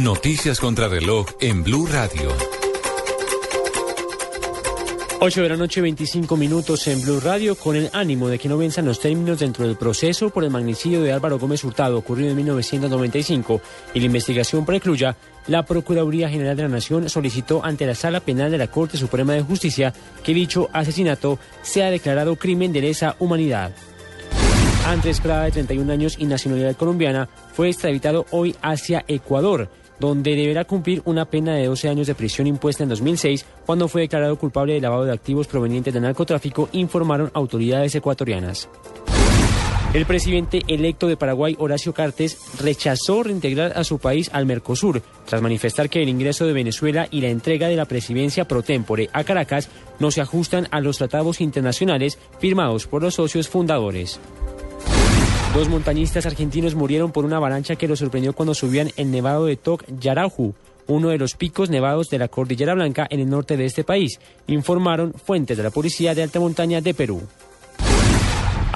Noticias contra reloj en Blue Radio. 8 de la noche, 25 minutos en Blue Radio, con el ánimo de que no venzan los términos dentro del proceso por el magnicidio de Álvaro Gómez Hurtado ocurrido en 1995 y la investigación precluya, la Procuraduría General de la Nación solicitó ante la Sala Penal de la Corte Suprema de Justicia que dicho asesinato sea declarado crimen de lesa humanidad. Andrés Prada, de 31 años y nacionalidad colombiana, fue extraditado hoy hacia Ecuador donde deberá cumplir una pena de 12 años de prisión impuesta en 2006 cuando fue declarado culpable de lavado de activos provenientes de narcotráfico, informaron autoridades ecuatorianas. El presidente electo de Paraguay, Horacio Cartes, rechazó reintegrar a su país al Mercosur, tras manifestar que el ingreso de Venezuela y la entrega de la presidencia pro tempore a Caracas no se ajustan a los tratados internacionales firmados por los socios fundadores. Dos montañistas argentinos murieron por una avalancha que los sorprendió cuando subían el nevado de Toc Yaraju, uno de los picos nevados de la Cordillera Blanca en el norte de este país, informaron fuentes de la Policía de Alta Montaña de Perú.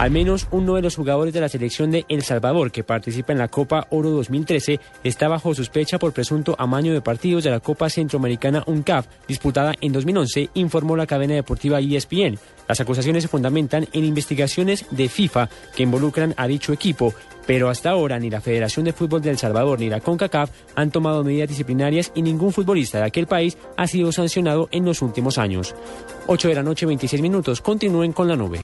Al menos uno de los jugadores de la selección de El Salvador que participa en la Copa Oro 2013 está bajo sospecha por presunto amaño de partidos de la Copa Centroamericana UNCAF disputada en 2011, informó la cadena deportiva ESPN. Las acusaciones se fundamentan en investigaciones de FIFA que involucran a dicho equipo, pero hasta ahora ni la Federación de Fútbol de El Salvador ni la CONCACAF han tomado medidas disciplinarias y ningún futbolista de aquel país ha sido sancionado en los últimos años. 8 de la noche, 26 minutos. Continúen con la nube.